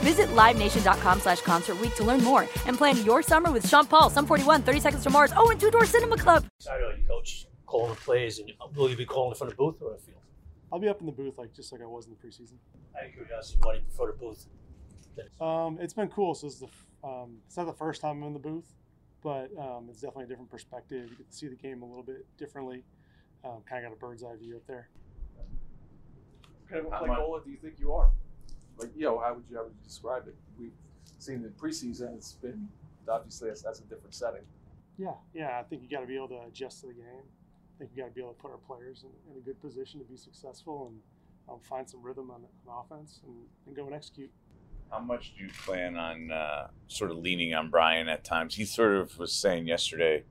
Visit LiveNation.com slash Concert Week to learn more and plan your summer with Sean Paul, Sum 41, 30 Seconds to Mars, oh, and Two Door Cinema Club. I know you coach calling the plays, and will you be calling in front of the booth or the field? I'll be up in the booth like just like I was in the preseason. Out of curiosity, why do you prefer the booth? Um, it's been cool. So it's the um, it's not the first time I'm in the booth, but um, it's definitely a different perspective. You can see the game a little bit differently. Um, kind of got a bird's eye view up there. What kind of a How play much- caller do you think you are? Like, you know, how would you how would you describe it? We've seen the preseason; it's been obviously that's, that's a different setting. Yeah, yeah. I think you got to be able to adjust to the game. I think you got to be able to put our players in, in a good position to be successful and um, find some rhythm on, on offense and, and go and execute. How much do you plan on uh, sort of leaning on Brian at times? He sort of was saying yesterday,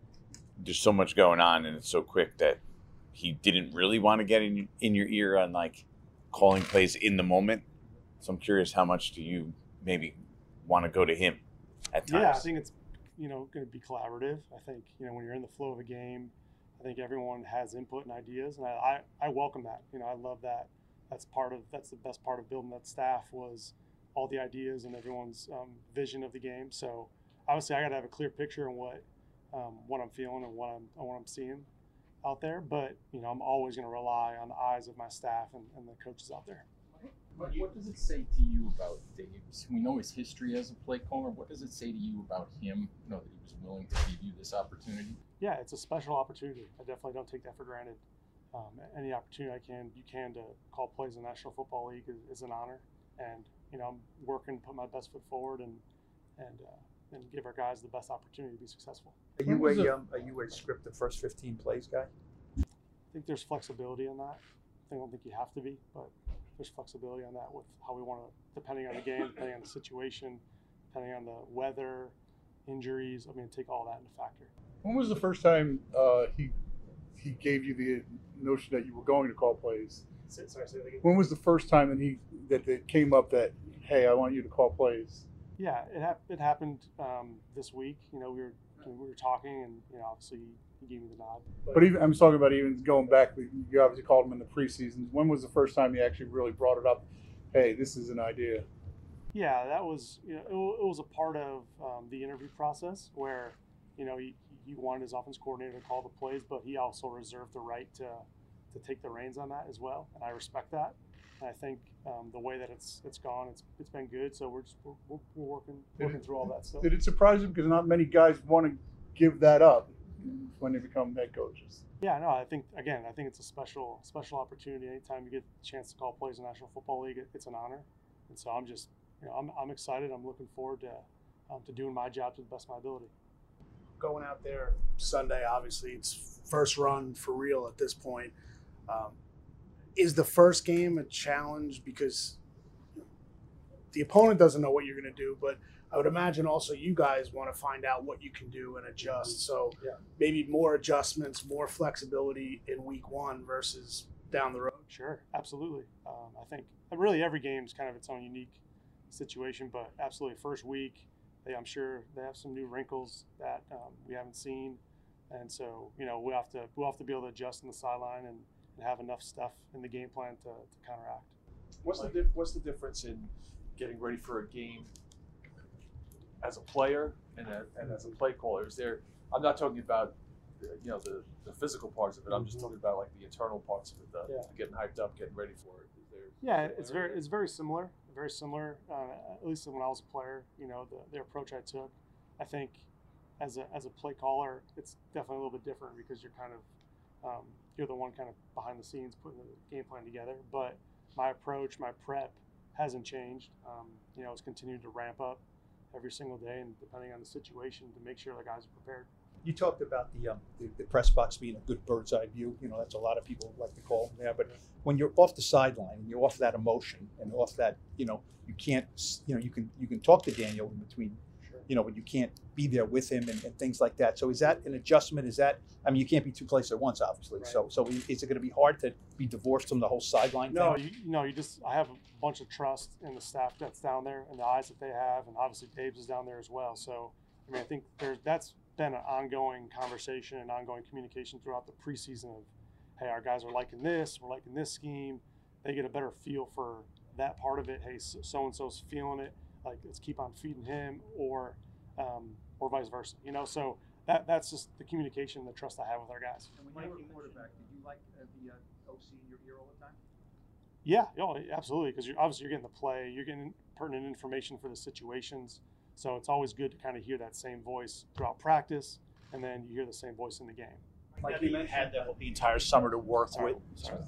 there's so much going on and it's so quick that he didn't really want to get in in your ear on like calling plays in the moment. So I'm curious, how much do you maybe want to go to him at times? Yeah, I think it's you know going to be collaborative. I think you know when you're in the flow of a game, I think everyone has input and ideas, and I, I, I welcome that. You know, I love that. That's part of that's the best part of building that staff was all the ideas and everyone's um, vision of the game. So obviously, I got to have a clear picture on what um, what I'm feeling and what I'm and what I'm seeing out there. But you know, I'm always going to rely on the eyes of my staff and, and the coaches out there. What, what does it say to you about Daboll? We know his history as a play caller. What does it say to you about him? You know that he was willing to give you this opportunity. yeah, it's a special opportunity. I definitely don't take that for granted. Um, any opportunity I can, you can to call plays in the National Football League is, is an honor, and you know I'm working, to put my best foot forward, and and uh, and give our guys the best opportunity to be successful. Are you a um, are you a script the first fifteen plays guy? I think there's flexibility in that. I don't think you have to be, but there's flexibility on that with how we want to, depending on the game, depending on the situation, depending on the weather, injuries. I mean, take all that into factor. When was the first time uh, he he gave you the notion that you were going to call plays? Say- Sorry, say that again. When was the first time that he that it came up that hey, I want you to call plays? Yeah, it, hap- it happened um, this week. You know, we were we were talking, and you know, obviously he gave me the nod. But even I'm talking about even going back. You obviously called him in the preseason. When was the first time you actually really brought it up? Hey, this is an idea. Yeah, that was you know it, it was a part of um, the interview process where you know he, he wanted his offense coordinator to call the plays, but he also reserved the right to to take the reins on that as well, and I respect that. And I think um, the way that it's it's gone, it's it's been good. So we're just we're, we're, we're working working through all that stuff. Did it surprise you because not many guys want to give that up when they become head coaches? Yeah, no, I think again, I think it's a special special opportunity. Anytime you get the chance to call plays in the National Football League, it, it's an honor. And so I'm just, you know, I'm, I'm excited. I'm looking forward to um, to doing my job to the best of my ability. going out there Sunday, obviously it's first run for real at this point. Um, is the first game a challenge because the opponent doesn't know what you're going to do, but I would imagine also you guys want to find out what you can do and adjust. So Yeah. maybe more adjustments, more flexibility in week one versus down the road. Sure, absolutely. Um, I think really every game is kind of its own unique situation, but absolutely first week, they, I'm sure they have some new wrinkles that um, we haven't seen, and so you know we have to we'll have to be able to adjust in the sideline and, and have enough stuff in the game plan to, to counteract. What's the dif- what's the difference in getting ready for a game as a player and, a, and as a play caller? Is there? I'm not talking about you know the, the physical parts of it. I'm just talking about like the internal parts of it, the, Yeah. getting hyped up, getting ready for it. Is there? Yeah, it's very it's very similar. Very similar. Uh, at least when I was a player, you know, the, the approach I took. I think as a as a play caller, it's definitely a little bit different because you're kind of um, you're the one kind of behind the scenes putting the game plan together. But my approach, my prep hasn't changed. Um, you know, it's continued to ramp up every single day, and depending on the situation, to make sure the guys are prepared. You talked about the, um, the the press box being a good bird's eye view. You know, that's a lot of people like to call them there. But when you're off the sideline and you're off that emotion and off that, you know, you can't, you know, you can you can talk to Daniel in between, you know, when you can't be there with him and, and things like that. So is that an adjustment? Is that I mean, you can't be two places at once, obviously. So so is it going to be hard to be divorced from the whole sideline No, thing? you, you know, you just I have a bunch of trust in the staff that's down there and the eyes that they have, and obviously Daboll is down there as well. So I mean, I think there's that's been an ongoing conversation and ongoing communication throughout the preseason of, hey, our guys are liking this, we're liking this scheme. They get a better feel for that part of it. Hey, so and so's feeling it. Like let's keep on feeding him, or um, or vice versa. You know, so that that's just the communication, the trust I have with our guys. And when you were quarterback, did you like uh, the uh, OC in your ear all the time? Yeah, oh, absolutely. Because you're obviously you're getting the play, you're getting pertinent information for the situations. So it's always good to kind of hear that same voice throughout practice, and then you hear the same voice in the game. Like you had the, the entire summer to work Sorry, with. sorry.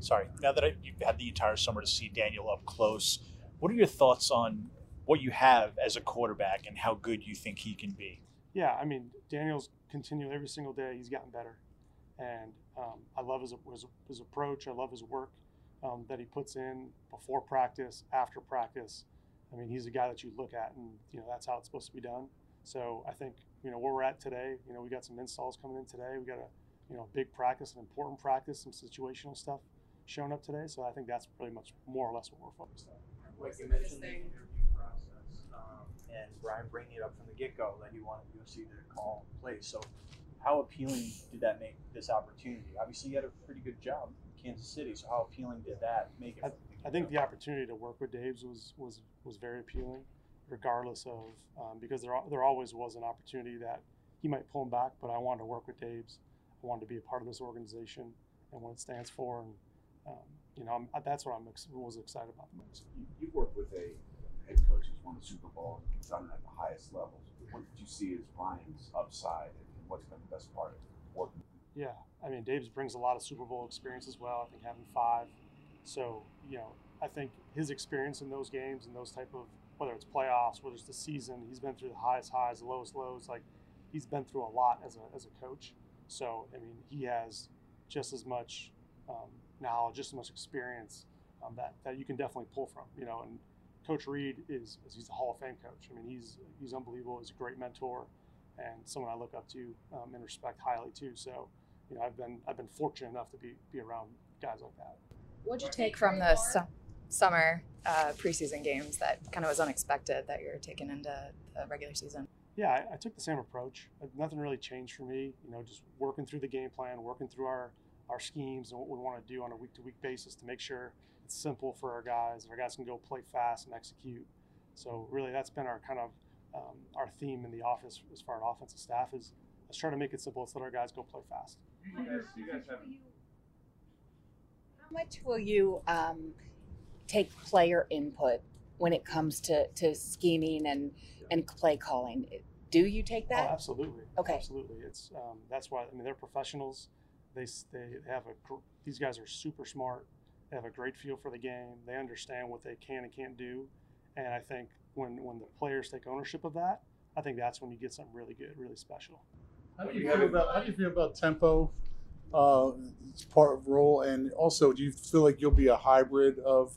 Sorry. Now that I, you've had the entire summer to see Daniel up close, what are your thoughts on what you have as a quarterback and how good you think he can be? Yeah, I mean Daniel's continuing every single day. He's gotten better, and um, I love his, his his approach. I love his work um, that he puts in before practice, after practice. I mean, he's a guy that you look at, and you know that's how it's supposed to be done. So I think you know where we're at today. You know, we got some installs coming in today. We got a you know big practice, an important practice, some situational stuff showing up today. So I think that's pretty much more or less what we're focused on. Like you mentioned the interview process, um, and Brian bringing it up from the get-go that he wanted USC to call plays. So, how appealing did that make this opportunity? Obviously, you had a pretty good job in Kansas City. So, how appealing did that make it? I, I think the opportunity to work with Daboll was was was very appealing, regardless of um, because there there always was an opportunity that he might pull him back, but I wanted to work with Daboll. I wanted to be a part of this organization and what it stands for, and um, you know I'm, that's what I'm ex- was excited about the most. You, you've worked with a head coach who's won the Super Bowl and done it at the highest levels. What did you see as Brian's upside, and what's been the best part of working? Yeah, I mean Daboll brings a lot of Super Bowl experience as well. I think having five, so you know I think his experience in those games and those type of whether it's playoffs, whether it's the season, he's been through the highest highs, the lowest lows. Like he's been through a lot as a as a coach. So I mean he has just as much um, knowledge, just as much experience um, that that you can definitely pull from. You know, and Coach Reid is he's a Hall of Fame coach. I mean he's he's unbelievable. He's a great mentor and someone I look up to um, and respect highly too. So you know I've been I've been fortunate enough to be be around guys like that. What'd you take from the su- summer uh, preseason games that kind of was unexpected that you're taking into the regular season? Yeah, I, I took the same approach. Uh, Nothing really changed for me. You know, just working through the game plan, working through our our schemes and what we want to do on a week to week basis to make sure it's simple for our guys. Our guys can go play fast and execute. So really, that's been our kind of um, our theme in the office as far as offensive staff is let's try to make it simple. Let's let our guys go play fast. You guys, you guys have How much will you um, take player input when it comes to, to scheming and, and play calling? Do you take that? Oh, absolutely. Okay. Absolutely. It's um, that's why I mean they're professionals. They they have a gr- these guys are super smart. They have a great feel for the game. They understand what they can and can't do, and I think when when the players take ownership of that, I think that's when you get something really good, really special. How do you feel about how do you feel about tempo? Uh, it's part of role, and also, do you feel like you'll be a hybrid of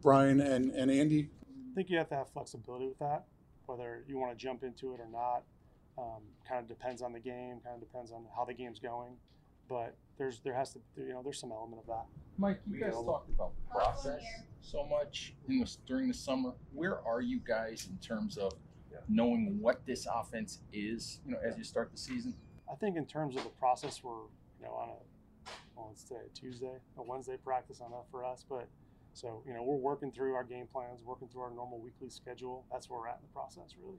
Brian and, and Andy? I think you have to have flexibility with that, whether you want to jump into it or not. Um, kind of depends on the game. Kind of depends on how the game's going. But there's there has to you know there's some element of that. Mike, you We guys talked about process so much in this during the summer. Where are you guys in terms of knowing what this offense is? You know, as you start the season. I think in terms of the process, we're you know on a well, it's today Tuesday, a Wednesday practice on that for us. But so you know we're working through our game plans, working through our normal weekly schedule. That's where we're at in the process, really.